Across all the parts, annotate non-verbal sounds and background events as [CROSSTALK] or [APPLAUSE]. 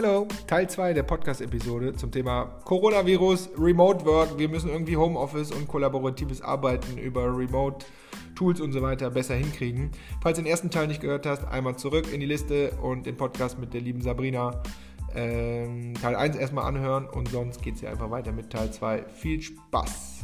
Hello, Teil 2 der Podcast-Episode zum Thema Coronavirus, Remote Work. Wir müssen irgendwie Homeoffice und kollaboratives Arbeiten über Remote Tools und so weiter besser hinkriegen. Falls du den ersten Teil nicht gehört hast, einmal zurück in die Liste und den Podcast mit der lieben Sabrina ähm, Teil 1 erstmal anhören und sonst geht es ja einfach weiter mit Teil 2. Viel Spaß!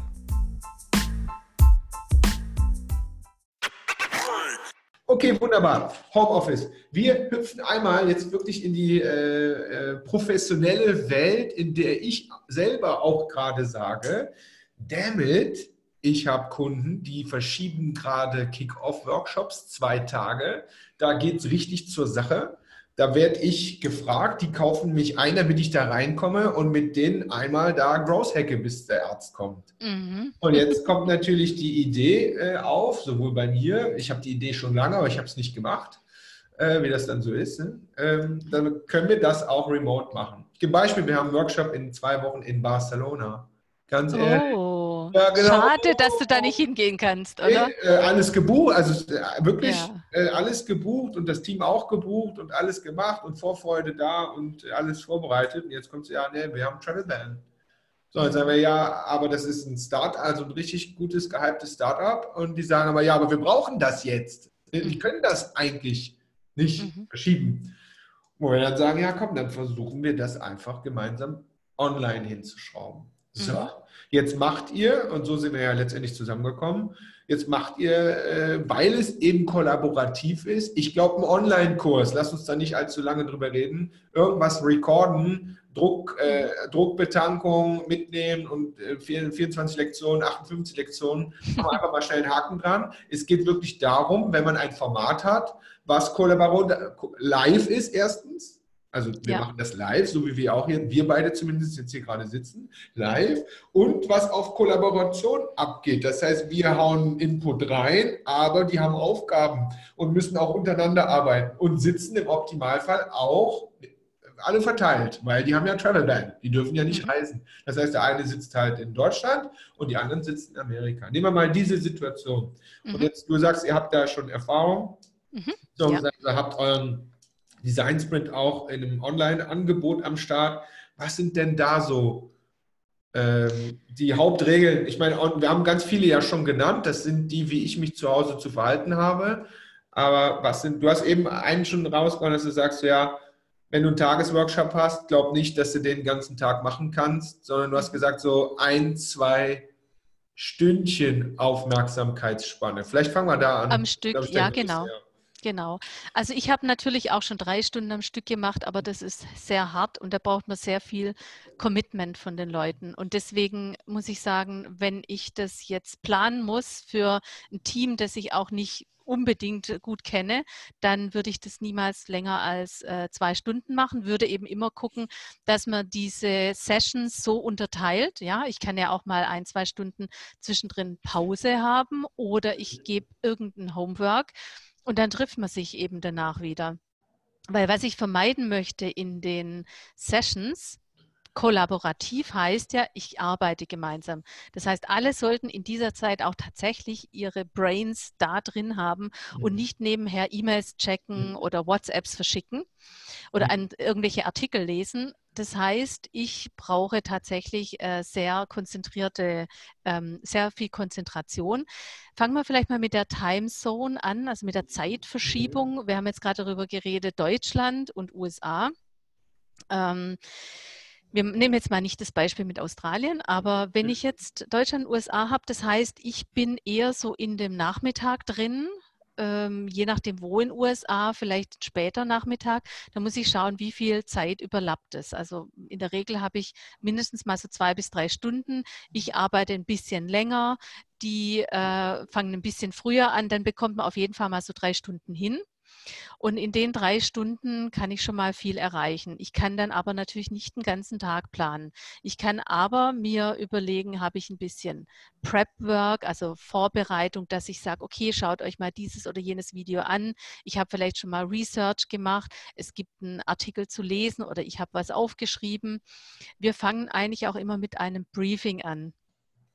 Okay, wunderbar. Homeoffice. Wir hüpfen einmal jetzt wirklich in die äh, äh, professionelle Welt, in der ich selber auch gerade sage, damit, ich habe Kunden, die verschieben gerade Kick-Off-Workshops, zwei Tage. Da geht es richtig zur Sache. Da werde ich gefragt, die kaufen mich ein, damit ich da reinkomme und mit denen einmal da Growth hacke, bis der Arzt kommt. Mhm. Und jetzt kommt natürlich die Idee äh, auf, sowohl bei mir, ich habe die Idee schon lange, aber ich habe es nicht gemacht, äh, wie das dann so ist. Ne? Ähm, dann können wir das auch remote machen. Ich gebe Beispiel, wir haben einen Workshop in zwei Wochen in Barcelona. Ganz ehrlich. Oh. Ja, genau. Schade, dass du da nicht hingehen kannst, oder? Äh, alles gebucht, also äh, wirklich ja. äh, alles gebucht und das Team auch gebucht und alles gemacht und Vorfreude da und alles vorbereitet. Und jetzt kommt es ja, nee, wir haben Travel Ban. So, jetzt sagen wir ja, aber das ist ein Start, also ein richtig gutes, gehyptes Startup. Und die sagen aber, ja, aber wir brauchen das jetzt. Die mhm. können das eigentlich nicht mhm. verschieben. Wo wir dann sagen, ja, komm, dann versuchen wir das einfach gemeinsam online hinzuschrauben. So. Mhm. Jetzt macht ihr, und so sind wir ja letztendlich zusammengekommen, jetzt macht ihr, äh, weil es eben kollaborativ ist, ich glaube, ein Online-Kurs, lass uns da nicht allzu lange drüber reden, irgendwas recorden, Druck, äh, Druckbetankung mitnehmen und äh, 24 Lektionen, 58 Lektionen, einfach mal schnell einen Haken dran. Es geht wirklich darum, wenn man ein Format hat, was live ist, erstens, also wir ja. machen das live, so wie wir auch hier, wir beide zumindest jetzt hier gerade sitzen, live. Und was auf Kollaboration abgeht. Das heißt, wir hauen Input rein, aber die haben Aufgaben und müssen auch untereinander arbeiten und sitzen im Optimalfall auch alle verteilt, weil die haben ja Travel Ban, die dürfen ja nicht mhm. reisen. Das heißt, der eine sitzt halt in Deutschland und die anderen sitzen in Amerika. Nehmen wir mal diese Situation. Mhm. Und jetzt, du sagst, ihr habt da schon Erfahrung. Mhm. So, ja. ihr habt euren Design Sprint auch in einem Online-Angebot am Start. Was sind denn da so ähm, die Hauptregeln? Ich meine, wir haben ganz viele ja schon genannt. Das sind die, wie ich mich zu Hause zu verhalten habe. Aber was sind, du hast eben einen schon rausgehauen, dass du sagst, ja, wenn du einen Tagesworkshop hast, glaub nicht, dass du den ganzen Tag machen kannst, sondern du hast gesagt, so ein, zwei Stündchen Aufmerksamkeitsspanne. Vielleicht fangen wir da an. Am Stück, ja, genau. Ist, Genau. Also ich habe natürlich auch schon drei Stunden am Stück gemacht, aber das ist sehr hart und da braucht man sehr viel Commitment von den Leuten. Und deswegen muss ich sagen, wenn ich das jetzt planen muss für ein Team, das ich auch nicht unbedingt gut kenne, dann würde ich das niemals länger als äh, zwei Stunden machen, würde eben immer gucken, dass man diese Sessions so unterteilt. Ja, ich kann ja auch mal ein, zwei Stunden zwischendrin Pause haben oder ich gebe irgendein Homework und dann trifft man sich eben danach wieder. Weil was ich vermeiden möchte in den Sessions, kollaborativ heißt ja, ich arbeite gemeinsam. Das heißt, alle sollten in dieser Zeit auch tatsächlich ihre Brains da drin haben und mhm. nicht nebenher E-Mails checken mhm. oder WhatsApps verschicken oder mhm. an irgendwelche Artikel lesen, das heißt, ich brauche tatsächlich äh, sehr konzentrierte, ähm, sehr viel Konzentration. Fangen wir vielleicht mal mit der Time Zone an, also mit der Zeitverschiebung. Wir haben jetzt gerade darüber geredet, Deutschland und USA. Ähm, wir nehmen jetzt mal nicht das Beispiel mit Australien, aber wenn ich jetzt Deutschland, USA habe, das heißt, ich bin eher so in dem Nachmittag drin, ähm, je nachdem wo in USA, vielleicht später Nachmittag, da muss ich schauen, wie viel Zeit überlappt es. Also in der Regel habe ich mindestens mal so zwei bis drei Stunden. Ich arbeite ein bisschen länger, die äh, fangen ein bisschen früher an, dann bekommt man auf jeden Fall mal so drei Stunden hin. Und in den drei Stunden kann ich schon mal viel erreichen. Ich kann dann aber natürlich nicht den ganzen Tag planen. Ich kann aber mir überlegen, habe ich ein bisschen Prep-Work, also Vorbereitung, dass ich sage, okay, schaut euch mal dieses oder jenes Video an. Ich habe vielleicht schon mal Research gemacht. Es gibt einen Artikel zu lesen oder ich habe was aufgeschrieben. Wir fangen eigentlich auch immer mit einem Briefing an.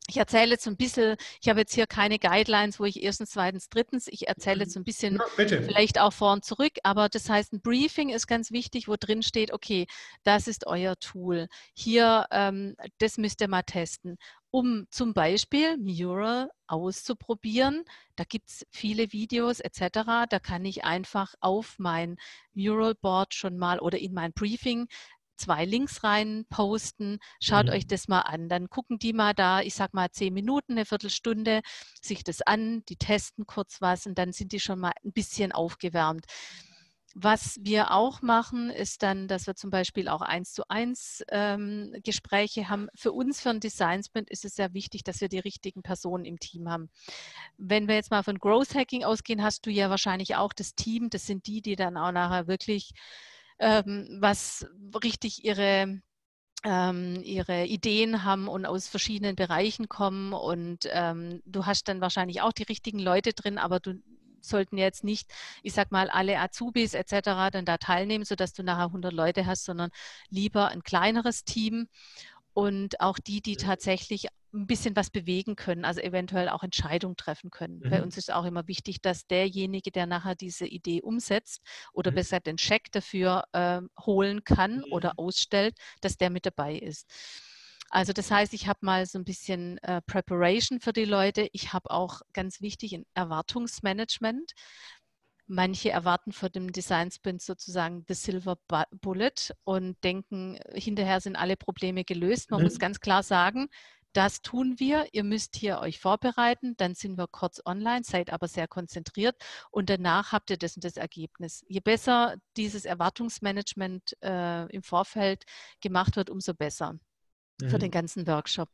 Ich erzähle jetzt ein bisschen, ich habe jetzt hier keine Guidelines, wo ich erstens, zweitens, drittens, ich erzähle jetzt ein bisschen ja, vielleicht auch vor und zurück, aber das heißt, ein Briefing ist ganz wichtig, wo drin steht, okay, das ist euer Tool. Hier, ähm, das müsst ihr mal testen, um zum Beispiel Mural auszuprobieren. Da gibt es viele Videos etc. Da kann ich einfach auf mein Mural Board schon mal oder in mein Briefing zwei Links rein posten. Schaut mhm. euch das mal an. Dann gucken die mal da, ich sag mal zehn Minuten, eine Viertelstunde, sich das an, die testen kurz was und dann sind die schon mal ein bisschen aufgewärmt. Was wir auch machen, ist dann, dass wir zum Beispiel auch eins zu eins ähm, Gespräche haben. Für uns, für ein Design Sprint, ist es sehr wichtig, dass wir die richtigen Personen im Team haben. Wenn wir jetzt mal von Growth Hacking ausgehen, hast du ja wahrscheinlich auch das Team. Das sind die, die dann auch nachher wirklich ähm, was richtig ihre ähm, ihre Ideen haben und aus verschiedenen Bereichen kommen und ähm, du hast dann wahrscheinlich auch die richtigen Leute drin, aber du sollten jetzt nicht, ich sag mal, alle Azubis etc. dann da teilnehmen, sodass du nachher 100 Leute hast, sondern lieber ein kleineres Team und auch die, die tatsächlich ein bisschen was bewegen können, also eventuell auch Entscheidungen treffen können. Mhm. Bei uns ist auch immer wichtig, dass derjenige, der nachher diese Idee umsetzt oder mhm. besser den Scheck dafür äh, holen kann mhm. oder ausstellt, dass der mit dabei ist. Also das heißt, ich habe mal so ein bisschen äh, Preparation für die Leute. Ich habe auch ganz wichtig ein Erwartungsmanagement. Manche erwarten vor dem Design Sprint sozusagen the Silver Bullet und denken, hinterher sind alle Probleme gelöst. Man mhm. muss ganz klar sagen, das tun wir. Ihr müsst hier euch vorbereiten. Dann sind wir kurz online, seid aber sehr konzentriert und danach habt ihr das und das Ergebnis. Je besser dieses Erwartungsmanagement äh, im Vorfeld gemacht wird, umso besser mhm. für den ganzen Workshop.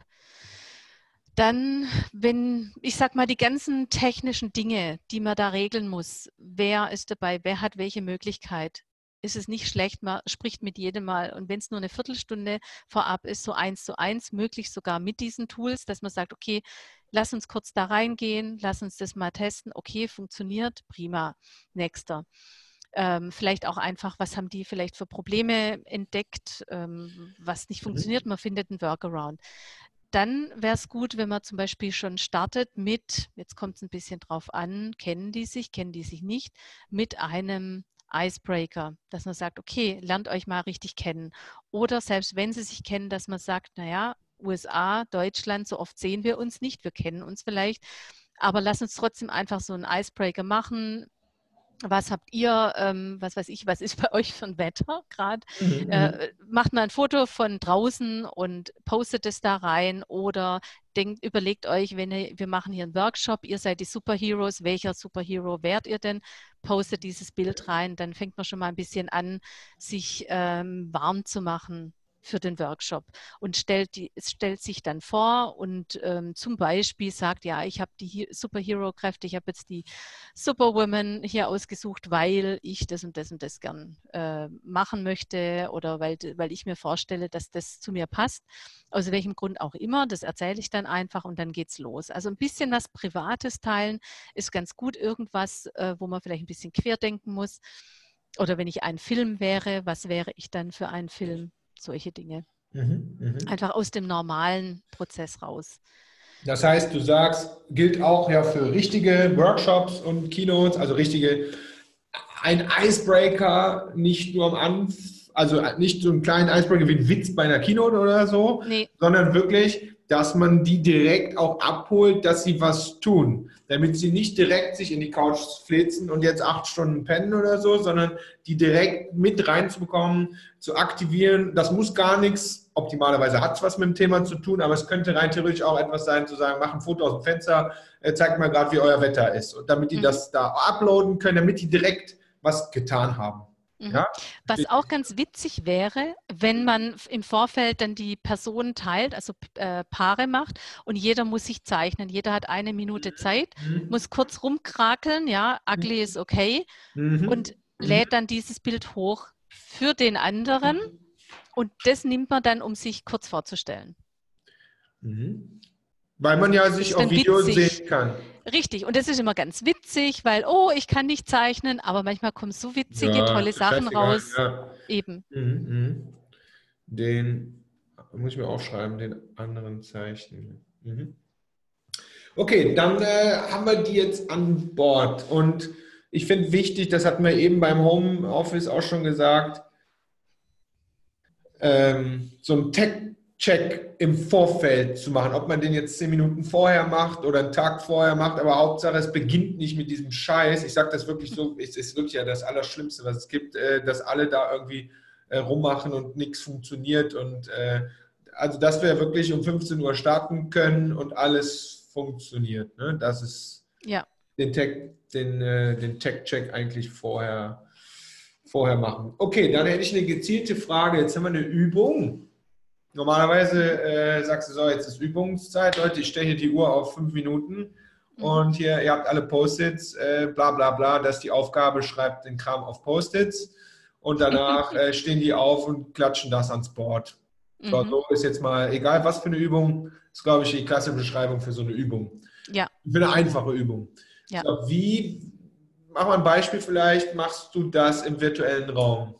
Dann, wenn, ich sag mal, die ganzen technischen Dinge, die man da regeln muss, wer ist dabei, wer hat welche Möglichkeit, ist es nicht schlecht, man spricht mit jedem mal. Und wenn es nur eine Viertelstunde vorab ist, so eins zu eins, möglich sogar mit diesen Tools, dass man sagt, okay, lass uns kurz da reingehen, lass uns das mal testen, okay, funktioniert, prima, nächster. Ähm, vielleicht auch einfach, was haben die vielleicht für Probleme entdeckt, ähm, was nicht mhm. funktioniert, man findet einen Workaround dann wäre es gut, wenn man zum Beispiel schon startet mit, jetzt kommt es ein bisschen drauf an, kennen die sich, kennen die sich nicht, mit einem Icebreaker, dass man sagt, okay, lernt euch mal richtig kennen. Oder selbst wenn sie sich kennen, dass man sagt, naja, USA, Deutschland, so oft sehen wir uns nicht, wir kennen uns vielleicht, aber lass uns trotzdem einfach so einen Icebreaker machen was habt ihr, ähm, was weiß ich, was ist bei euch für ein Wetter gerade? Mhm. Äh, mhm. macht mal ein Foto von draußen und postet es da rein oder denkt, überlegt euch, wenn ihr, wir machen hier einen Workshop, ihr seid die Superheroes, welcher Superhero wärt ihr denn? Postet dieses Bild rein, dann fängt man schon mal ein bisschen an, sich ähm, warm zu machen für den Workshop und stellt, die, stellt sich dann vor und ähm, zum Beispiel sagt, ja, ich habe die Superhero-Kräfte, ich habe jetzt die Superwoman hier ausgesucht, weil ich das und das und das gern äh, machen möchte oder weil, weil ich mir vorstelle, dass das zu mir passt. Aus welchem Grund auch immer, das erzähle ich dann einfach und dann geht's los. Also ein bisschen was Privates teilen ist ganz gut, irgendwas, äh, wo man vielleicht ein bisschen querdenken muss. Oder wenn ich ein Film wäre, was wäre ich dann für einen Film? Solche Dinge. Mhm, mh. Einfach aus dem normalen Prozess raus. Das heißt, du sagst, gilt auch ja für richtige Workshops und Keynotes, also richtige, ein Icebreaker, nicht nur am Anfang, also nicht so einen kleinen Icebreaker wie ein Witz bei einer Keynote oder so, nee. sondern wirklich, dass man die direkt auch abholt, dass sie was tun damit sie nicht direkt sich in die Couch flitzen und jetzt acht Stunden pennen oder so, sondern die direkt mit reinzubekommen, zu aktivieren. Das muss gar nichts, optimalerweise hat es was mit dem Thema zu tun, aber es könnte rein theoretisch auch etwas sein, zu sagen, mach ein Foto aus dem Fenster, äh, zeigt mal gerade, wie euer Wetter ist. Und damit die mhm. das da uploaden können, damit die direkt was getan haben. Mhm. Ja? Was auch ganz witzig wäre, wenn man im Vorfeld dann die Personen teilt, also äh, Paare macht und jeder muss sich zeichnen. Jeder hat eine Minute mhm. Zeit, mhm. muss kurz rumkrakeln, ja, ugly is okay mhm. und mhm. lädt dann dieses Bild hoch für den anderen und das nimmt man dann, um sich kurz vorzustellen. Weil man ja sich auf Video sehen kann. Richtig, und das ist immer ganz witzig, weil, oh, ich kann nicht zeichnen, aber manchmal kommen so witzige, ja, tolle Sachen raus. Ja. Eben. Mhm, mh. Den muss ich mir auch schreiben, den anderen zeichnen. Mhm. Okay, dann äh, haben wir die jetzt an Bord. Und ich finde wichtig, das hatten wir eben beim Homeoffice auch schon gesagt, ähm, so ein Tech-Check im Vorfeld zu machen. Ob man den jetzt zehn Minuten vorher macht oder einen Tag vorher macht, aber Hauptsache, es beginnt nicht mit diesem Scheiß. Ich sage das wirklich so, es ist wirklich ja das Allerschlimmste, was es gibt, äh, dass alle da irgendwie äh, rummachen und nichts funktioniert. Und äh, also, dass wir wirklich um 15 Uhr starten können und alles funktioniert. Ne? Das ist ja. den Tech, den, den Tech-Check eigentlich vorher, vorher machen. Okay, dann hätte ich eine gezielte Frage. Jetzt haben wir eine Übung. Normalerweise äh, sagst du so, jetzt ist Übungszeit. Leute, ich stelle hier die Uhr auf fünf Minuten. Mhm. Und hier, ihr habt alle Post-its, äh, bla bla bla, das ist die Aufgabe, schreibt den Kram auf Post-its und danach [LAUGHS] äh, stehen die auf und klatschen das ans Board. So, mhm. so ist jetzt mal, egal was für eine Übung, ist, glaube ich, die klassische Beschreibung für so eine Übung. Ja. Für eine einfache Übung. Ja. So, wie, mach mal ein Beispiel vielleicht, machst du das im virtuellen Raum?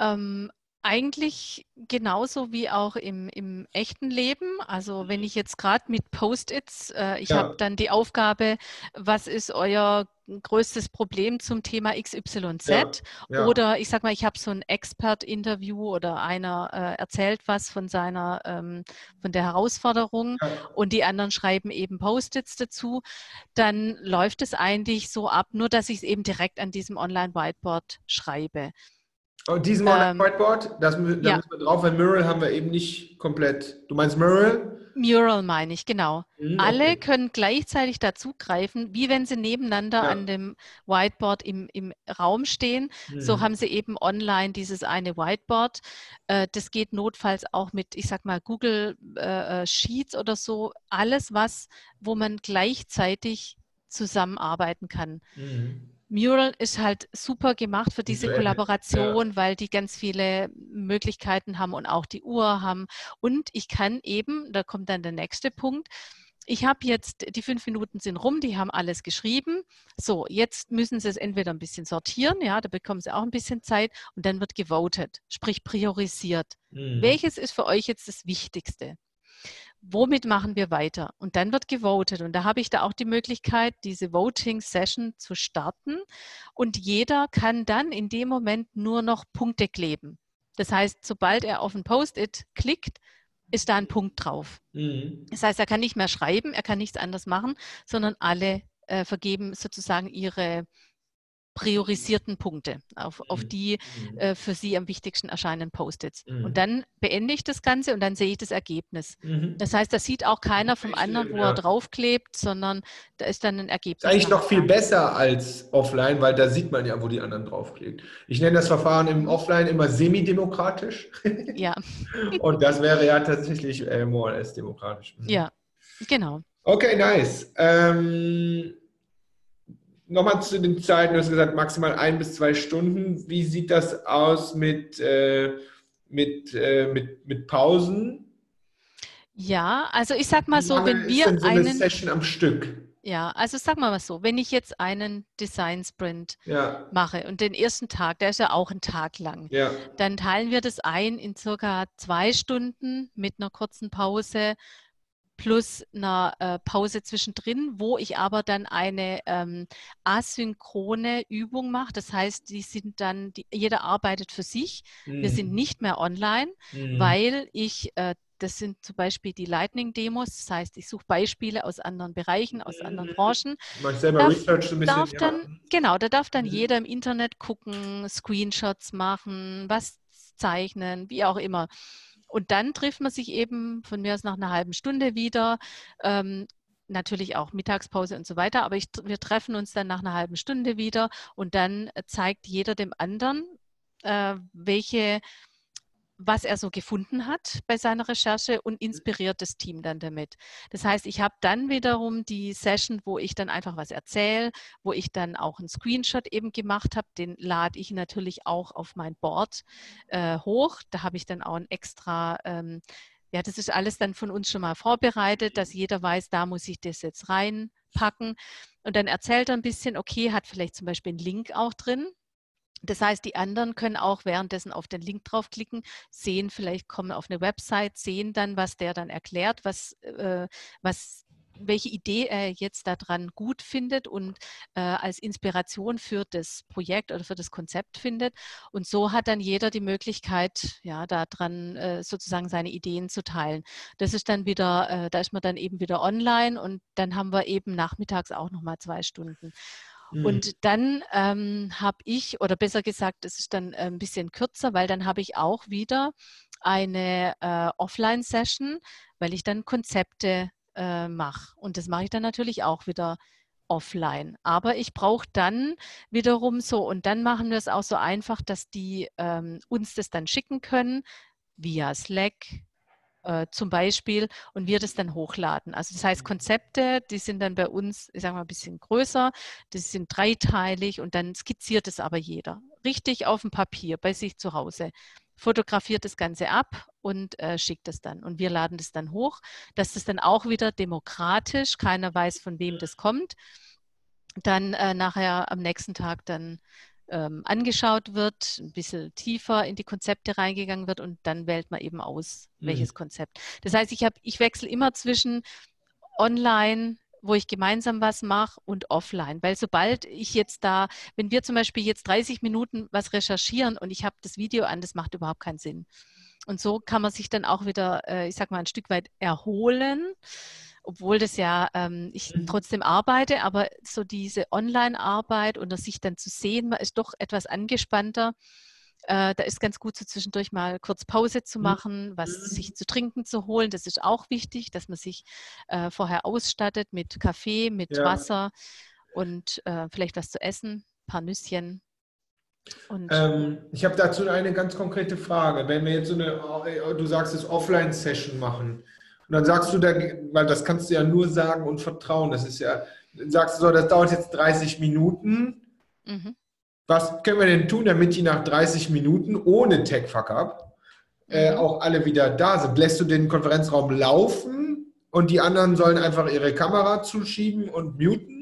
Ähm, eigentlich genauso wie auch im, im echten Leben. Also wenn ich jetzt gerade mit Post-its, äh, ich ja. habe dann die Aufgabe, was ist euer größtes Problem zum Thema XYZ? Ja. Ja. Oder ich sage mal, ich habe so ein Expert-Interview oder einer äh, erzählt was von seiner, ähm, von der Herausforderung und die anderen schreiben eben Post-its dazu. Dann läuft es eigentlich so ab, nur dass ich es eben direkt an diesem Online-Whiteboard schreibe. Und diesen ähm, Whiteboard, das, da ja. müssen wir drauf, weil Mural haben wir eben nicht komplett. Du meinst Mural? Mural meine ich, genau. Mhm, Alle okay. können gleichzeitig dazugreifen, wie wenn sie nebeneinander ja. an dem Whiteboard im, im Raum stehen. Mhm. So haben sie eben online dieses eine Whiteboard. Äh, das geht notfalls auch mit, ich sag mal, Google äh, äh Sheets oder so. Alles, was, wo man gleichzeitig zusammenarbeiten kann. Mhm. Mural ist halt super gemacht für diese Kollaboration, ja. weil die ganz viele Möglichkeiten haben und auch die Uhr haben. Und ich kann eben, da kommt dann der nächste Punkt, ich habe jetzt, die fünf Minuten sind rum, die haben alles geschrieben. So, jetzt müssen sie es entweder ein bisschen sortieren, ja, da bekommen sie auch ein bisschen Zeit und dann wird gewotet, sprich priorisiert. Mhm. Welches ist für euch jetzt das Wichtigste? Womit machen wir weiter? Und dann wird gewotet. Und da habe ich da auch die Möglichkeit, diese Voting-Session zu starten. Und jeder kann dann in dem Moment nur noch Punkte kleben. Das heißt, sobald er auf ein Post-it klickt, ist da ein Punkt drauf. Mhm. Das heißt, er kann nicht mehr schreiben, er kann nichts anderes machen, sondern alle äh, vergeben sozusagen ihre priorisierten Punkte, auf, auf mhm. die mhm. äh, für Sie am wichtigsten erscheinen Post-its. Mhm. Und dann beende ich das Ganze und dann sehe ich das Ergebnis. Mhm. Das heißt, da sieht auch keiner vom anderen, wo ja. er draufklebt, sondern da ist dann ein Ergebnis. Das ist eigentlich noch viel besser als offline, weil da sieht man ja, wo die anderen draufkleben. Ich nenne das Verfahren im Offline immer semidemokratisch. Ja. [LAUGHS] und das wäre ja tatsächlich äh, more or less demokratisch. Mhm. Ja, genau. Okay, nice. Ähm, nochmal zu den Zeiten, du hast gesagt, maximal ein bis zwei Stunden. Wie sieht das aus mit, äh, mit, äh, mit, mit Pausen? Ja, also ich sag mal so, wenn wir so eine einen Session am Stück. Ja, also sag mal was so, wenn ich jetzt einen Design Sprint ja. mache und den ersten Tag, der ist ja auch ein Tag lang, ja. dann teilen wir das ein in circa zwei Stunden mit einer kurzen Pause plus einer äh, Pause zwischendrin, wo ich aber dann eine ähm, asynchrone Übung mache. Das heißt, die sind dann, die, jeder arbeitet für sich. Mhm. Wir sind mhm. nicht mehr online, mhm. weil ich äh, das sind zum Beispiel die Lightning-Demos. Das heißt, ich suche Beispiele aus anderen Bereichen, aus anderen mhm. Branchen. Man selber darf, Research ein bisschen. Darf ja. dann, genau, da darf dann mhm. jeder im Internet gucken, Screenshots machen, was zeichnen, wie auch immer. Und dann trifft man sich eben von mir aus nach einer halben Stunde wieder. Ähm, natürlich auch Mittagspause und so weiter, aber ich, wir treffen uns dann nach einer halben Stunde wieder und dann zeigt jeder dem anderen, äh, welche was er so gefunden hat bei seiner Recherche und inspiriert das Team dann damit. Das heißt, ich habe dann wiederum die Session, wo ich dann einfach was erzähle, wo ich dann auch einen Screenshot eben gemacht habe. Den lade ich natürlich auch auf mein Board äh, hoch. Da habe ich dann auch ein extra ähm, ja, das ist alles dann von uns schon mal vorbereitet, dass jeder weiß, da muss ich das jetzt reinpacken. Und dann erzählt er ein bisschen, okay, hat vielleicht zum Beispiel einen Link auch drin, das heißt, die anderen können auch währenddessen auf den Link draufklicken, sehen, vielleicht kommen auf eine Website, sehen dann, was der dann erklärt, was, äh, was welche Idee er jetzt daran gut findet und äh, als Inspiration für das Projekt oder für das Konzept findet. Und so hat dann jeder die Möglichkeit, ja, daran äh, sozusagen seine Ideen zu teilen. Das ist dann wieder, äh, da ist man dann eben wieder online und dann haben wir eben nachmittags auch nochmal zwei Stunden. Mhm. Und dann ähm, habe ich, oder besser gesagt, es ist dann äh, ein bisschen kürzer, weil dann habe ich auch wieder eine äh, Offline-Session, weil ich dann Konzepte äh, mache. Und das mache ich dann natürlich auch wieder offline. Aber ich brauche dann wiederum so, und dann machen wir es auch so einfach, dass die ähm, uns das dann schicken können via Slack, äh, zum Beispiel und wir das dann hochladen. Also das heißt, mhm. Konzepte, die sind dann bei uns, ich sage mal, ein bisschen größer, das sind dreiteilig und dann skizziert es aber jeder. Richtig auf dem Papier bei sich zu Hause. Fotografiert das Ganze ab und äh, schickt es dann. Und wir laden das dann hoch, dass das dann auch wieder demokratisch, keiner weiß, von wem das kommt, dann äh, nachher am nächsten Tag dann ähm, angeschaut wird, ein bisschen tiefer in die Konzepte reingegangen wird und dann wählt man eben aus, mhm. welches Konzept. Das heißt, ich, ich wechsle immer zwischen online, wo ich gemeinsam was mache und offline. Weil sobald ich jetzt da, wenn wir zum Beispiel jetzt 30 Minuten was recherchieren und ich habe das Video an, das macht überhaupt keinen Sinn. Und so kann man sich dann auch wieder, äh, ich sag mal, ein Stück weit erholen obwohl das ja ähm, ich mhm. trotzdem arbeite, aber so diese Online-Arbeit und sich dann zu sehen, man ist doch etwas angespannter. Äh, da ist ganz gut so zwischendurch mal kurz Pause zu mhm. machen, was mhm. sich zu trinken zu holen. Das ist auch wichtig, dass man sich äh, vorher ausstattet mit Kaffee, mit ja. Wasser und äh, vielleicht was zu essen, ein paar Nüsschen. Ähm, ich habe dazu eine ganz konkrete Frage. Wenn wir jetzt so eine, du sagst es, Offline-Session machen, und dann sagst du, da, weil das kannst du ja nur sagen und vertrauen. Das ist ja, sagst du so, das dauert jetzt 30 Minuten. Mhm. Was können wir denn tun, damit die nach 30 Minuten ohne Tech-Fuck-Up äh, mhm. auch alle wieder da sind? Lässt du den Konferenzraum laufen und die anderen sollen einfach ihre Kamera zuschieben und muten?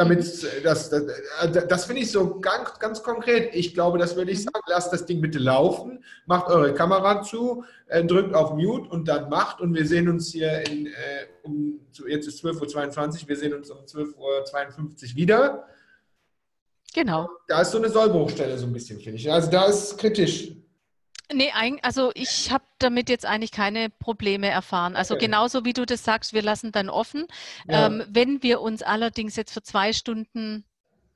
Damit das, das, äh, das finde ich so ganz, ganz konkret. Ich glaube, das würde ich mhm. sagen, lasst das Ding bitte laufen, macht eure Kamera zu, äh, drückt auf Mute und dann macht und wir sehen uns hier in, äh, um, jetzt ist 12.22 Uhr, wir sehen uns um 12.52 Uhr wieder. Genau. Da ist so eine Sollbruchstelle so ein bisschen, finde ich. Also da ist kritisch. Nee, also ich habe damit jetzt eigentlich keine Probleme erfahren. Also okay. genauso wie du das sagst, wir lassen dann offen. Ja. Ähm, wenn wir uns allerdings jetzt für zwei Stunden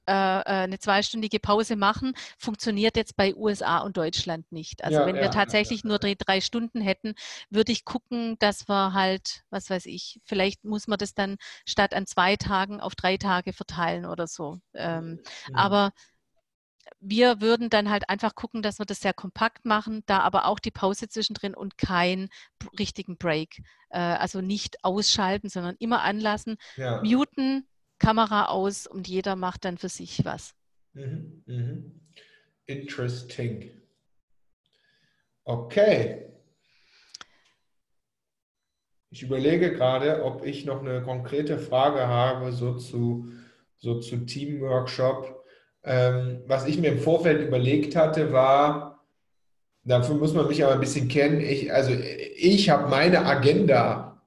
äh, äh, eine zweistündige Pause machen, funktioniert jetzt bei USA und Deutschland nicht. Also ja, wenn ja, wir tatsächlich nur drei, drei Stunden hätten, würde ich gucken, dass wir halt, was weiß ich, vielleicht muss man das dann statt an zwei Tagen auf drei Tage verteilen oder so. Ähm, mhm. Aber wir würden dann halt einfach gucken, dass wir das sehr kompakt machen, da aber auch die Pause zwischendrin und keinen richtigen Break. Äh, also nicht ausschalten, sondern immer anlassen, ja. muten, Kamera aus und jeder macht dann für sich was. Mhm, mhm. Interesting. Okay. Ich überlege gerade, ob ich noch eine konkrete Frage habe, so zu, so zu Teamworkshop. Ähm, was ich mir im Vorfeld überlegt hatte, war, dafür muss man mich aber ein bisschen kennen, ich, also ich habe meine Agenda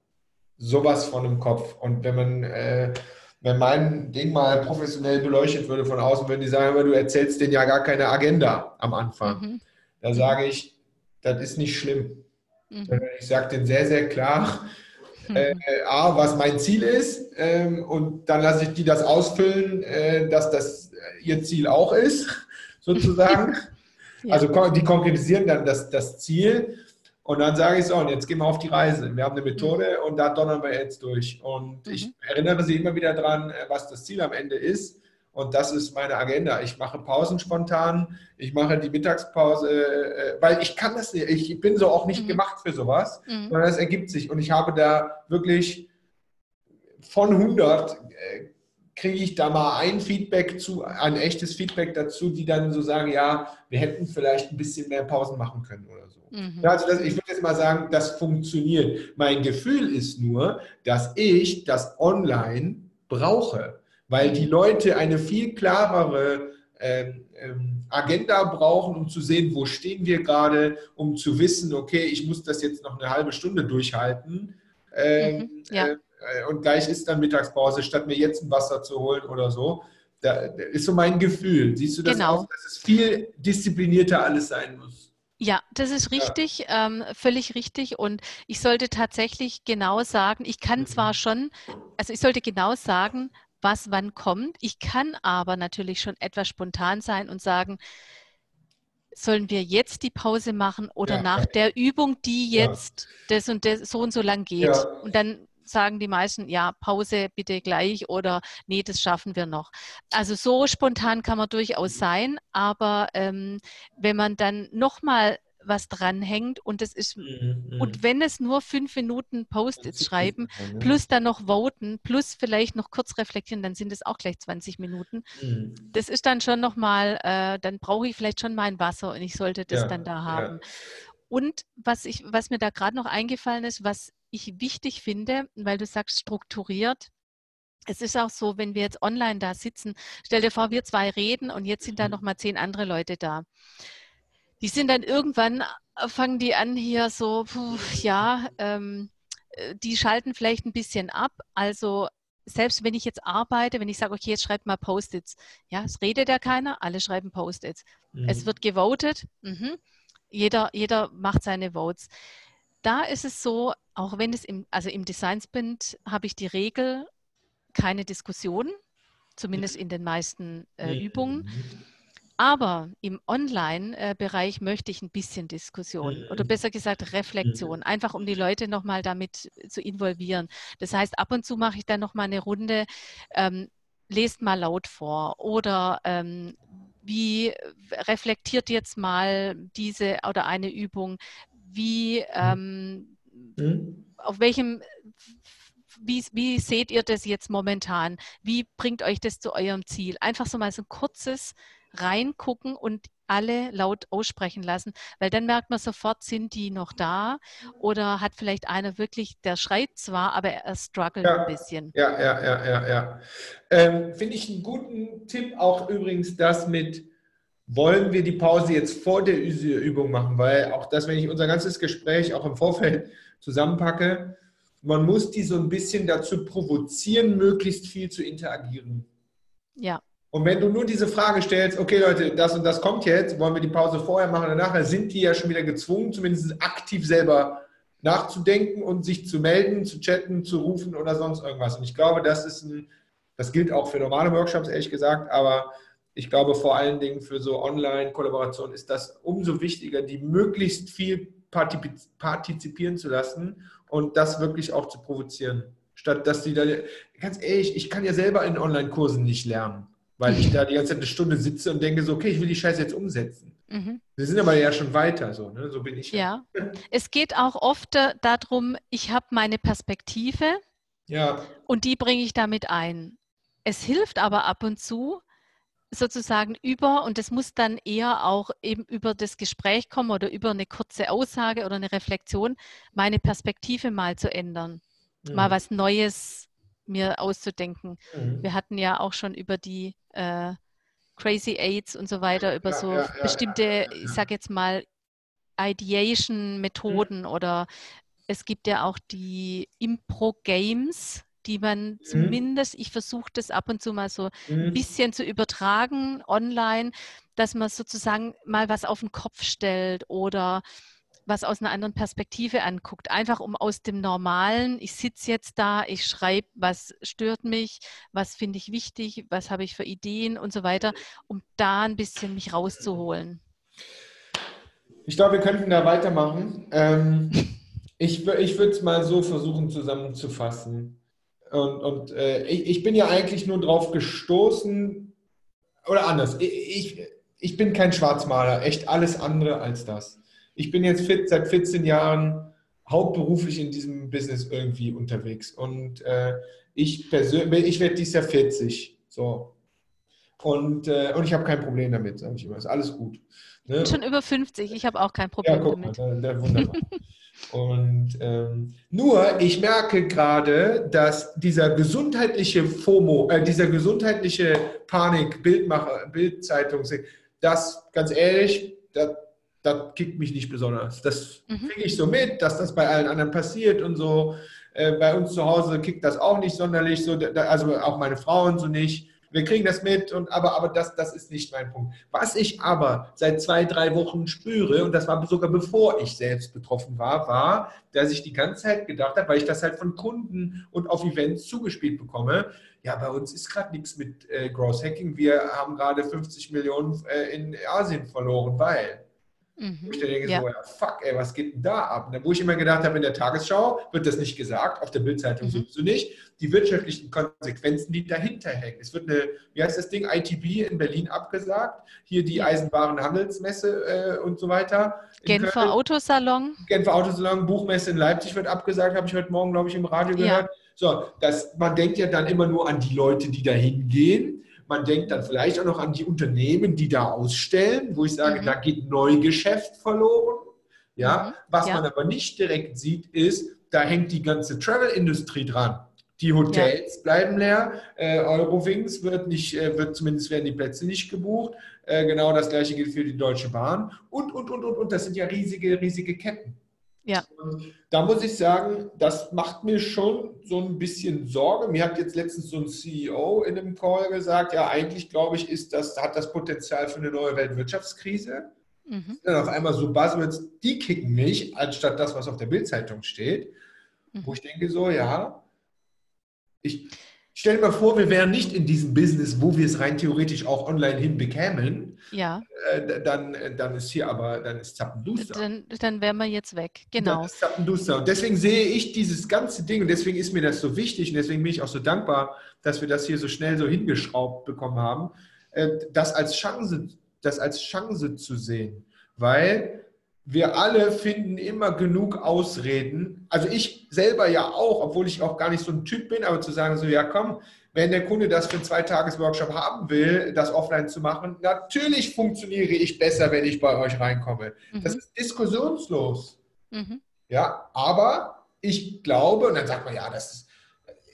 sowas von im Kopf. Und wenn man, äh, wenn mein Ding mal professionell beleuchtet würde von außen, würden die sagen, du erzählst denen ja gar keine Agenda am Anfang. Mhm. Da sage ich, das ist nicht schlimm. Mhm. Ich sage denen sehr, sehr klar, äh, A, was mein Ziel ist ähm, und dann lasse ich die das ausfüllen, äh, dass das ihr Ziel auch ist, [LAUGHS] sozusagen. [LAUGHS] ja. Also die konkretisieren dann das, das Ziel und dann sage ich so, und jetzt gehen wir auf die Reise. Wir haben eine Methode mhm. und da donnern wir jetzt durch. Und mhm. ich erinnere sie immer wieder daran, äh, was das Ziel am Ende ist. Und das ist meine Agenda. Ich mache Pausen spontan, ich mache die Mittagspause, äh, weil ich kann das nicht. Ich bin so auch nicht mhm. gemacht für sowas, mhm. sondern es ergibt sich. Und ich habe da wirklich von 100 äh, kriege ich da mal ein Feedback zu, ein echtes Feedback dazu, die dann so sagen, ja, wir hätten vielleicht ein bisschen mehr Pausen machen können oder so. Mhm. Also das, ich würde jetzt mal sagen, das funktioniert. Mein Gefühl ist nur, dass ich das online brauche weil die Leute eine viel klarere ähm, ähm, Agenda brauchen, um zu sehen, wo stehen wir gerade, um zu wissen, okay, ich muss das jetzt noch eine halbe Stunde durchhalten. Ähm, mhm, ja. äh, äh, und gleich ist dann Mittagspause, statt mir jetzt ein Wasser zu holen oder so. Da ist so mein Gefühl. Siehst du das genau. auch, dass es viel disziplinierter alles sein muss? Ja, das ist richtig, ja. ähm, völlig richtig. Und ich sollte tatsächlich genau sagen, ich kann mhm. zwar schon, also ich sollte genau sagen, was wann kommt. Ich kann aber natürlich schon etwas spontan sein und sagen, sollen wir jetzt die Pause machen oder ja, nach ja. der Übung, die jetzt ja. das und das so und so lang geht. Und dann sagen die meisten, ja, Pause bitte gleich oder nee, das schaffen wir noch. Also so spontan kann man durchaus sein, aber ähm, wenn man dann nochmal was dranhängt und es ist mhm, und mhm. wenn es nur fünf Minuten Post-its schreiben, sein, plus dann noch voten, plus vielleicht noch kurz reflektieren, dann sind es auch gleich 20 Minuten. Mhm. Das ist dann schon nochmal, äh, dann brauche ich vielleicht schon mein Wasser und ich sollte das ja, dann da haben. Ja. Und was ich, was mir da gerade noch eingefallen ist, was ich wichtig finde, weil du sagst strukturiert, es ist auch so, wenn wir jetzt online da sitzen, stell dir vor, wir zwei reden und jetzt sind da mhm. noch mal zehn andere Leute da die sind dann irgendwann, äh, fangen die an hier so, puh, ja, ähm, äh, die schalten vielleicht ein bisschen ab. Also selbst wenn ich jetzt arbeite, wenn ich sage, okay, jetzt schreibt mal Post-its, ja, es redet ja keiner, alle schreiben Post-its. Mhm. Es wird gewotet, mhm. jeder, jeder macht seine Votes. Da ist es so, auch wenn es im, also im Design Sprint habe ich die Regel, keine Diskussion, zumindest in den meisten äh, mhm. Aber im Online-Bereich möchte ich ein bisschen Diskussion oder mhm. besser gesagt Reflexion, mhm. einfach um die Leute nochmal damit zu involvieren. Das heißt, ab und zu mache ich dann nochmal eine Runde, ähm, lest mal laut vor oder ähm, wie reflektiert jetzt mal diese oder eine Übung, wie, mhm. ähm, auf welchem wie, wie, seht ihr das jetzt momentan? Wie bringt euch das zu eurem Ziel? Einfach so mal so ein kurzes reingucken und alle laut aussprechen lassen, weil dann merkt man sofort, sind die noch da oder hat vielleicht einer wirklich, der schreit zwar, aber er struggelt ja, ein bisschen. Ja, ja, ja, ja, ja. Ähm, Finde ich einen guten Tipp auch übrigens das mit, wollen wir die Pause jetzt vor der Übung machen, weil auch das, wenn ich unser ganzes Gespräch auch im Vorfeld zusammenpacke, man muss die so ein bisschen dazu provozieren, möglichst viel zu interagieren. Ja. Und wenn du nur diese Frage stellst, okay Leute, das und das kommt jetzt, wollen wir die Pause vorher machen oder nachher, sind die ja schon wieder gezwungen, zumindest aktiv selber nachzudenken und sich zu melden, zu chatten, zu rufen oder sonst irgendwas. Und ich glaube, das ist ein, das gilt auch für normale Workshops, ehrlich gesagt, aber ich glaube vor allen Dingen für so Online-Kollaboration ist das umso wichtiger, die möglichst viel partizipieren zu lassen und das wirklich auch zu provozieren. Statt dass die da, ganz ehrlich, ich kann ja selber in Online-Kursen nicht lernen weil ich da die ganze Zeit eine Stunde sitze und denke so, okay, ich will die Scheiße jetzt umsetzen. Mhm. Wir sind aber ja schon weiter, so, ne? so bin ich. Ja, es geht auch oft äh, darum, ich habe meine Perspektive ja. und die bringe ich damit ein. Es hilft aber ab und zu, sozusagen über, und das muss dann eher auch eben über das Gespräch kommen oder über eine kurze Aussage oder eine Reflexion, meine Perspektive mal zu ändern. Mhm. Mal was Neues mir auszudenken. Mhm. Wir hatten ja auch schon über die äh, Crazy Aids und so weiter, über ja, so ja, bestimmte, ja, ich sag jetzt mal, Ideation-Methoden mhm. oder es gibt ja auch die Impro-Games, die man mhm. zumindest, ich versuche das ab und zu mal so ein mhm. bisschen zu übertragen online, dass man sozusagen mal was auf den Kopf stellt oder was aus einer anderen Perspektive anguckt. Einfach um aus dem Normalen, ich sitze jetzt da, ich schreibe, was stört mich, was finde ich wichtig, was habe ich für Ideen und so weiter, um da ein bisschen mich rauszuholen. Ich glaube, wir könnten da weitermachen. Ähm, ich ich würde es mal so versuchen zusammenzufassen. Und, und äh, ich, ich, bin ja eigentlich nur drauf gestoßen, oder anders, ich, ich bin kein Schwarzmaler, echt alles andere als das ich bin jetzt fit, seit 14 Jahren hauptberuflich in diesem Business irgendwie unterwegs. Und äh, ich persönlich, ich werde dieses Jahr 40. So. Und, äh, und ich habe kein Problem damit, sage ich immer. Ist alles gut. Ne? Ich bin schon über 50, ich habe auch kein Problem ja, guck damit. Mal, da, da, wunderbar. [LAUGHS] Und ähm, nur, ich merke gerade, dass dieser gesundheitliche FOMO, äh, dieser gesundheitliche Panik, Bildmacher, Bildzeitung, das, ganz ehrlich, das, das kickt mich nicht besonders. Das mhm. kriege ich so mit, dass das bei allen anderen passiert und so. Äh, bei uns zu Hause kickt das auch nicht sonderlich, so, also auch meine Frauen so nicht. Wir kriegen das mit, und, aber, aber das, das ist nicht mein Punkt. Was ich aber seit zwei, drei Wochen spüre, und das war sogar bevor ich selbst betroffen war, war, dass ich die ganze Zeit gedacht habe, weil ich das halt von Kunden und auf Events zugespielt bekomme, ja, bei uns ist gerade nichts mit äh, Gross Hacking. Wir haben gerade 50 Millionen äh, in Asien verloren, weil. Mhm. Ich denke ja. so, ja, fuck, ey, was geht denn da ab? Wo ich immer gedacht habe, in der Tagesschau wird das nicht gesagt, auf der Bildzeitung mhm. sowieso nicht. Die wirtschaftlichen Konsequenzen, die dahinter hängen. Es wird eine, wie heißt das Ding, ITB in Berlin abgesagt, hier die Eisenwarenhandelsmesse äh, und so weiter. Genfer. Autosalon. Genfer Autosalon, Buchmesse in Leipzig wird abgesagt, habe ich heute Morgen, glaube ich, im Radio gehört. Ja. So, das, man denkt ja dann immer nur an die Leute, die da hingehen. Man denkt dann vielleicht auch noch an die Unternehmen, die da ausstellen, wo ich sage, mhm. da geht Neugeschäft verloren. Ja, mhm. was ja. man aber nicht direkt sieht, ist, da hängt die ganze Travel-Industrie dran. Die Hotels ja. bleiben leer, äh, Eurowings wird nicht, äh, wird zumindest werden die Plätze nicht gebucht. Äh, genau das gleiche gilt für die Deutsche Bahn und, und, und, und, und. Das sind ja riesige, riesige Ketten. Ja. Und da muss ich sagen, das macht mir schon so ein bisschen Sorge. Mir hat jetzt letztens so ein CEO in einem Call gesagt, ja, eigentlich glaube ich, ist das, hat das Potenzial für eine neue Weltwirtschaftskrise. Mhm. Dann auf einmal so Buzzwords, die kicken mich, anstatt das, was auf der Bildzeitung steht. Mhm. Wo ich denke so, ja, ich, Stell dir mal vor, wir wären nicht in diesem Business, wo wir es rein theoretisch auch online hinbekämen. Ja. Äh, dann, äh, dann ist hier aber, dann ist Zappenduster. Dann, dann wären wir jetzt weg, genau. Dann ist Zappenduster. Und deswegen sehe ich dieses ganze Ding und deswegen ist mir das so wichtig und deswegen bin ich auch so dankbar, dass wir das hier so schnell so hingeschraubt bekommen haben, äh, das als Chance, das als Chance zu sehen. Weil wir alle finden immer genug Ausreden. Also ich selber ja auch, obwohl ich auch gar nicht so ein Typ bin, aber zu sagen so, ja komm, wenn der Kunde das für einen Zweitages-Workshop haben will, das offline zu machen, natürlich funktioniere ich besser, wenn ich bei euch reinkomme. Mhm. Das ist diskussionslos. Mhm. Ja, aber ich glaube, und dann sagt man, ja, das ist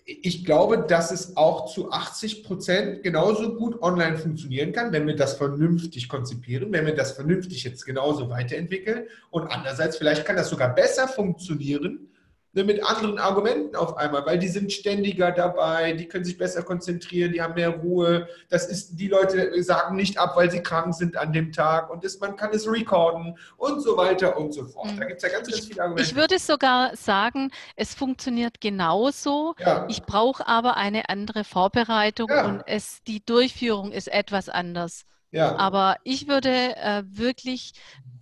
ich glaube, dass es auch zu 80 Prozent genauso gut online funktionieren kann, wenn wir das vernünftig konzipieren, wenn wir das vernünftig jetzt genauso weiterentwickeln. Und andererseits, vielleicht kann das sogar besser funktionieren, mit anderen Argumenten auf einmal, weil die sind ständiger dabei, die können sich besser konzentrieren, die haben mehr Ruhe. Das ist, die Leute sagen nicht ab, weil sie krank sind an dem Tag und das, man kann es recorden und so weiter und so fort. Da gibt es ja ganz, ganz viele Argumente. Ich würde sogar sagen, es funktioniert genauso. Ja. Ich brauche aber eine andere Vorbereitung ja. und es, die Durchführung ist etwas anders. Ja. Aber ich würde äh, wirklich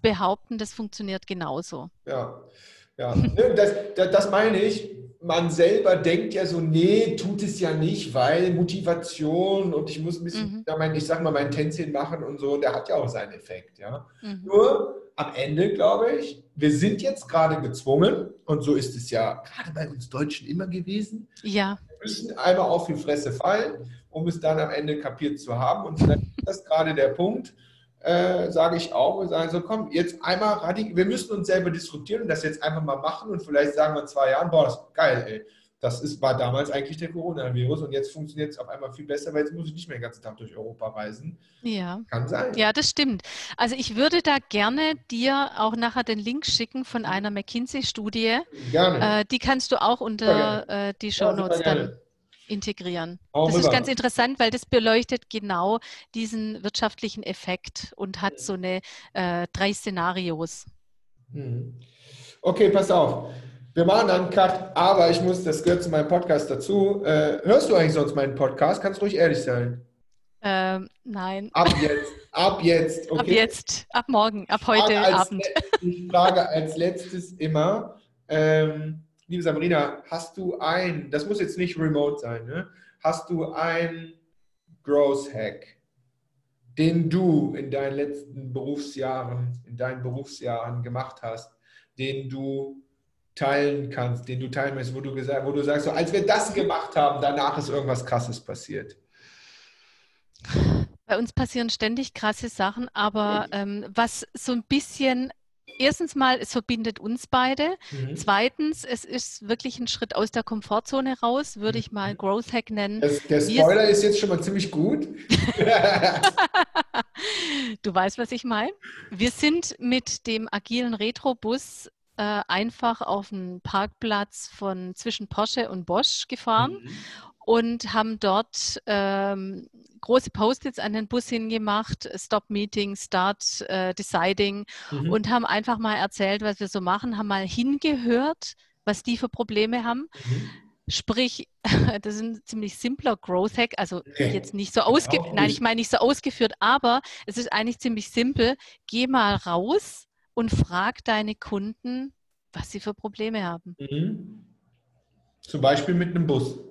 behaupten, das funktioniert genauso. Ja. Ja, ne, das, das, meine ich. Man selber denkt ja so, nee, tut es ja nicht, weil Motivation und ich muss ein bisschen, mhm. mein, ich sag mal, mein Tänzchen machen und so, der hat ja auch seinen Effekt. Ja. Mhm. Nur am Ende, glaube ich, wir sind jetzt gerade gezwungen, und so ist es ja gerade bei uns Deutschen immer gewesen. Ja. Wir müssen einmal auf die Fresse fallen, um es dann am Ende kapiert zu haben. Und vielleicht ist das gerade der Punkt, äh, sage ich auch und sage so, komm, jetzt einmal radikal, wir müssen uns selber disruptieren und das jetzt einfach mal machen und vielleicht sagen wir in zwei Jahren, boah, das ist geil, ey. Das ist, war damals eigentlich der Coronavirus und jetzt funktioniert es auf einmal viel besser, weil jetzt muss ich nicht mehr den ganzen Tag durch Europa reisen. Ja. Kann sein. Ja, das stimmt. Also ich würde da gerne dir auch nachher den Link schicken von einer McKinsey-Studie. Gerne. Äh, die kannst du auch unter äh, die Show Notes ja, dann integrieren. Auch das rüber. ist ganz interessant, weil das beleuchtet genau diesen wirtschaftlichen Effekt und hat so eine äh, drei Szenarios. Mhm. Okay, pass auf. Wir machen dann einen Cut, aber ich muss, das gehört zu meinem Podcast dazu. Äh, hörst du eigentlich sonst meinen Podcast? Kannst du ruhig ehrlich sein. Ähm, nein. Ab jetzt, ab jetzt. [LAUGHS] Okay? Ab jetzt, ab morgen, ab heute Abend. ich frage als letztes immer, ähm, liebe Sabrina, hast du ein, das muss jetzt nicht remote sein, ne? hast du ein Growth Hack, den du in deinen letzten Berufsjahren, in deinen Berufsjahren gemacht hast, den du teilen kannst, den du teilen möchtest, wo du gesagt, wo du sagst, so, als wir das gemacht haben, danach ist irgendwas Krasses passiert. Bei uns passieren ständig krasse Sachen, aber ähm, was so ein bisschen erstens mal, es verbindet uns beide. Mhm. Zweitens, es ist wirklich ein Schritt aus der Komfortzone raus, würde ich mal mhm. Growth Hack nennen. Das, der Spoiler ist jetzt schon mal ziemlich gut. [LAUGHS] du weißt, was ich meine. Wir sind mit dem agilen Retrobus äh, einfach auf einen Parkplatz von zwischen Porsche und Bosch gefahren. Mhm und haben dort ähm, große Post-its an den Bus hingemacht, Stop Meeting, Start äh, Deciding mhm. und haben einfach mal erzählt, was wir so machen, haben mal hingehört, was die für Probleme haben. Mhm. Sprich, [LAUGHS] das ist ein ziemlich simpler Growth Hack, also jetzt nicht so ausgeführt, nein, ich meine nicht so ausgeführt, aber es ist eigentlich ziemlich simpel. Geh mal raus und frag deine Kunden, was sie für Probleme haben. Mhm. Zum Beispiel mit einem Bus.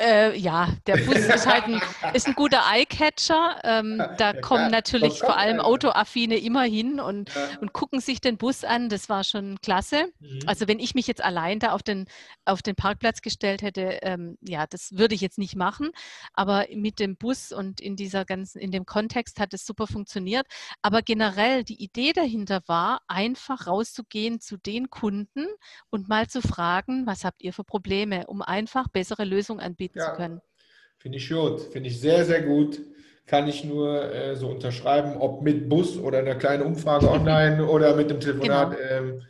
Äh, ja, der Bus [LAUGHS] ist halt ein, ist ein guter Eyecatcher. Ähm, da kommen natürlich vor allem Autoaffine immer hin und, und gucken sich den Bus an. Das war schon klasse. Mhm. Also wenn ich mich jetzt allein da auf den, auf den Parkplatz gestellt hätte, ähm, ja, das würde ich jetzt nicht machen. Aber mit dem Bus und in dieser ganzen, in dem Kontext hat es super funktioniert. Aber generell die Idee dahinter war, einfach rauszugehen zu den Kunden und mal zu fragen, was habt ihr für Probleme, um einfach bessere Lösungen anbieten ja, zu können. Finde ich gut, finde ich sehr, sehr gut. Kann ich nur äh, so unterschreiben, ob mit Bus oder einer kleinen Umfrage online [LAUGHS] oder mit dem Telefonat. Genau. Ähm,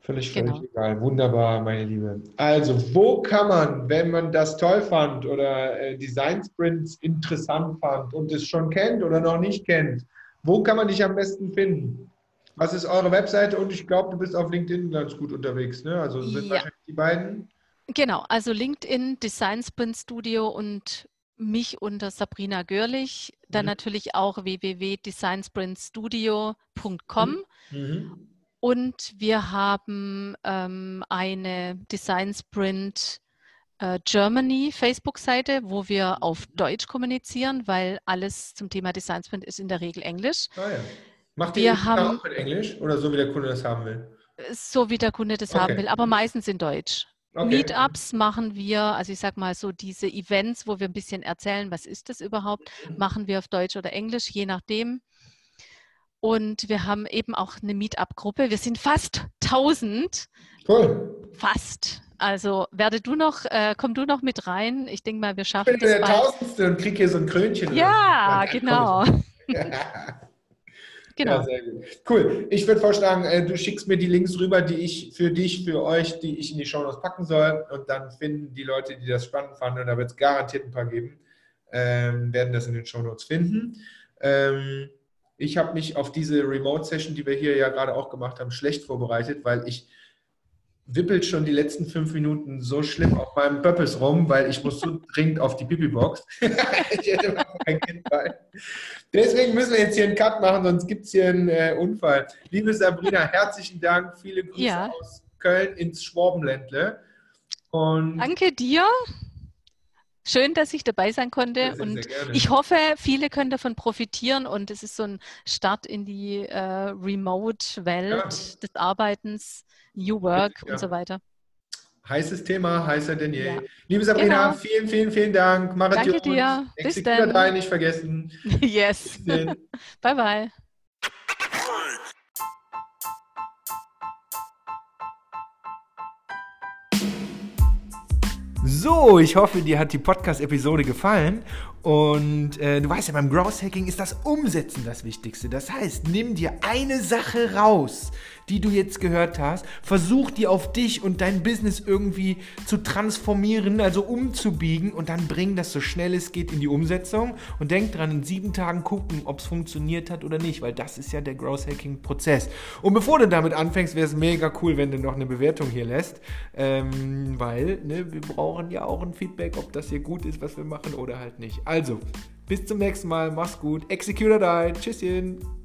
völlig, völlig genau. egal. Wunderbar, meine Liebe. Also, wo kann man, wenn man das toll fand oder äh, Design Sprints interessant fand und es schon kennt oder noch nicht kennt, wo kann man dich am besten finden? Was ist eure Webseite? Und ich glaube, du bist auf LinkedIn ganz gut unterwegs. Ne? Also sind ja. wahrscheinlich die beiden. Genau, also LinkedIn, Design Sprint Studio und mich unter Sabrina Görlich. Dann mhm. natürlich auch www.designsprintstudio.com. Mhm. mhm. Und wir haben ähm, eine Design Sprint äh, Germany Facebook-Seite, wo wir auf. Deutsch kommunizieren, weil alles zum Thema Design Sprint ist in der Regel Englisch. Ah, ja. Macht ihr wir haben, auch mit Englisch oder so, wie der Kunde das haben will? So wie der Kunde das okay. haben will, aber meistens in Deutsch. Okay. Meetups machen wir, also ich sag mal so diese Events, wo wir ein bisschen erzählen, was ist das überhaupt, mhm. machen wir auf Deutsch oder Englisch, je nachdem. Und wir haben eben auch eine Meetup-Gruppe. Wir sind fast 1000. Cool. Fast. Also werde du noch, äh, komm du noch mit rein. Ich denke mal, wir schaffen ich bin das. der Tausendste und krieg hier so ein Krönchen. Ja, genau. [LAUGHS] [LAUGHS] Genau. Ja, sehr gut. Cool. Ich würde vorschlagen, äh, du schickst mir die Links rüber, die ich für dich, für euch, die ich in die Show Notes packen soll. Und dann finden die Leute, die das spannend fanden, und da wird es garantiert ein paar geben, ähm, werden das in den Show Notes finden. Ähm, ich habe mich auf diese Remote-Session, die wir hier ja gerade auch gemacht haben, schlecht vorbereitet, weil ich wippelt schon die letzten fünf Minuten so schlimm auf meinem Pöppels rum, weil ich muss so [LAUGHS] dringend auf die Pipi-Box. [LAUGHS] ich hätte mal kein Kind bei. Deswegen müssen wir jetzt hier einen Cut machen, sonst gibt es hier einen äh, Unfall. Liebe Sabrina, herzlichen Dank. Viele Grüße ja. aus Köln ins Schwabenländle. Und Danke dir. Schön, dass ich dabei sein konnte und ich hoffe, viele können davon profitieren und es ist so ein Start in die äh, Remote-Welt ja. des Arbeitens. New Work ja. und so weiter. Heißes Thema, heißer denn je. Ja. Liebe Sabrina, genau. vielen, vielen, vielen Dank. Marathon. Danke dir. [LAUGHS] Bis dann. nicht vergessen. yes. bye, bye. So, ich hoffe, dir hat die Podcast-Episode gefallen. Und äh, du weißt ja, beim Growth Hacking ist das Umsetzen das Wichtigste. Das heißt, nimm dir eine Sache raus, die du jetzt gehört hast, versuch die auf dich und dein Business irgendwie zu transformieren, also umzubiegen und dann bring das so schnell es geht in die Umsetzung und denk dran, in sieben Tagen gucken, ob es funktioniert hat oder nicht, weil das ist ja der Growth Hacking Prozess. Und bevor du damit anfängst, wäre es mega cool, wenn du noch eine Bewertung hier lässt, ähm, weil ne, wir brauchen ja auch ein Feedback, ob das hier gut ist, was wir machen oder halt nicht. Also, bis zum nächsten Mal, mach's gut, Executor Die, tschüsschen.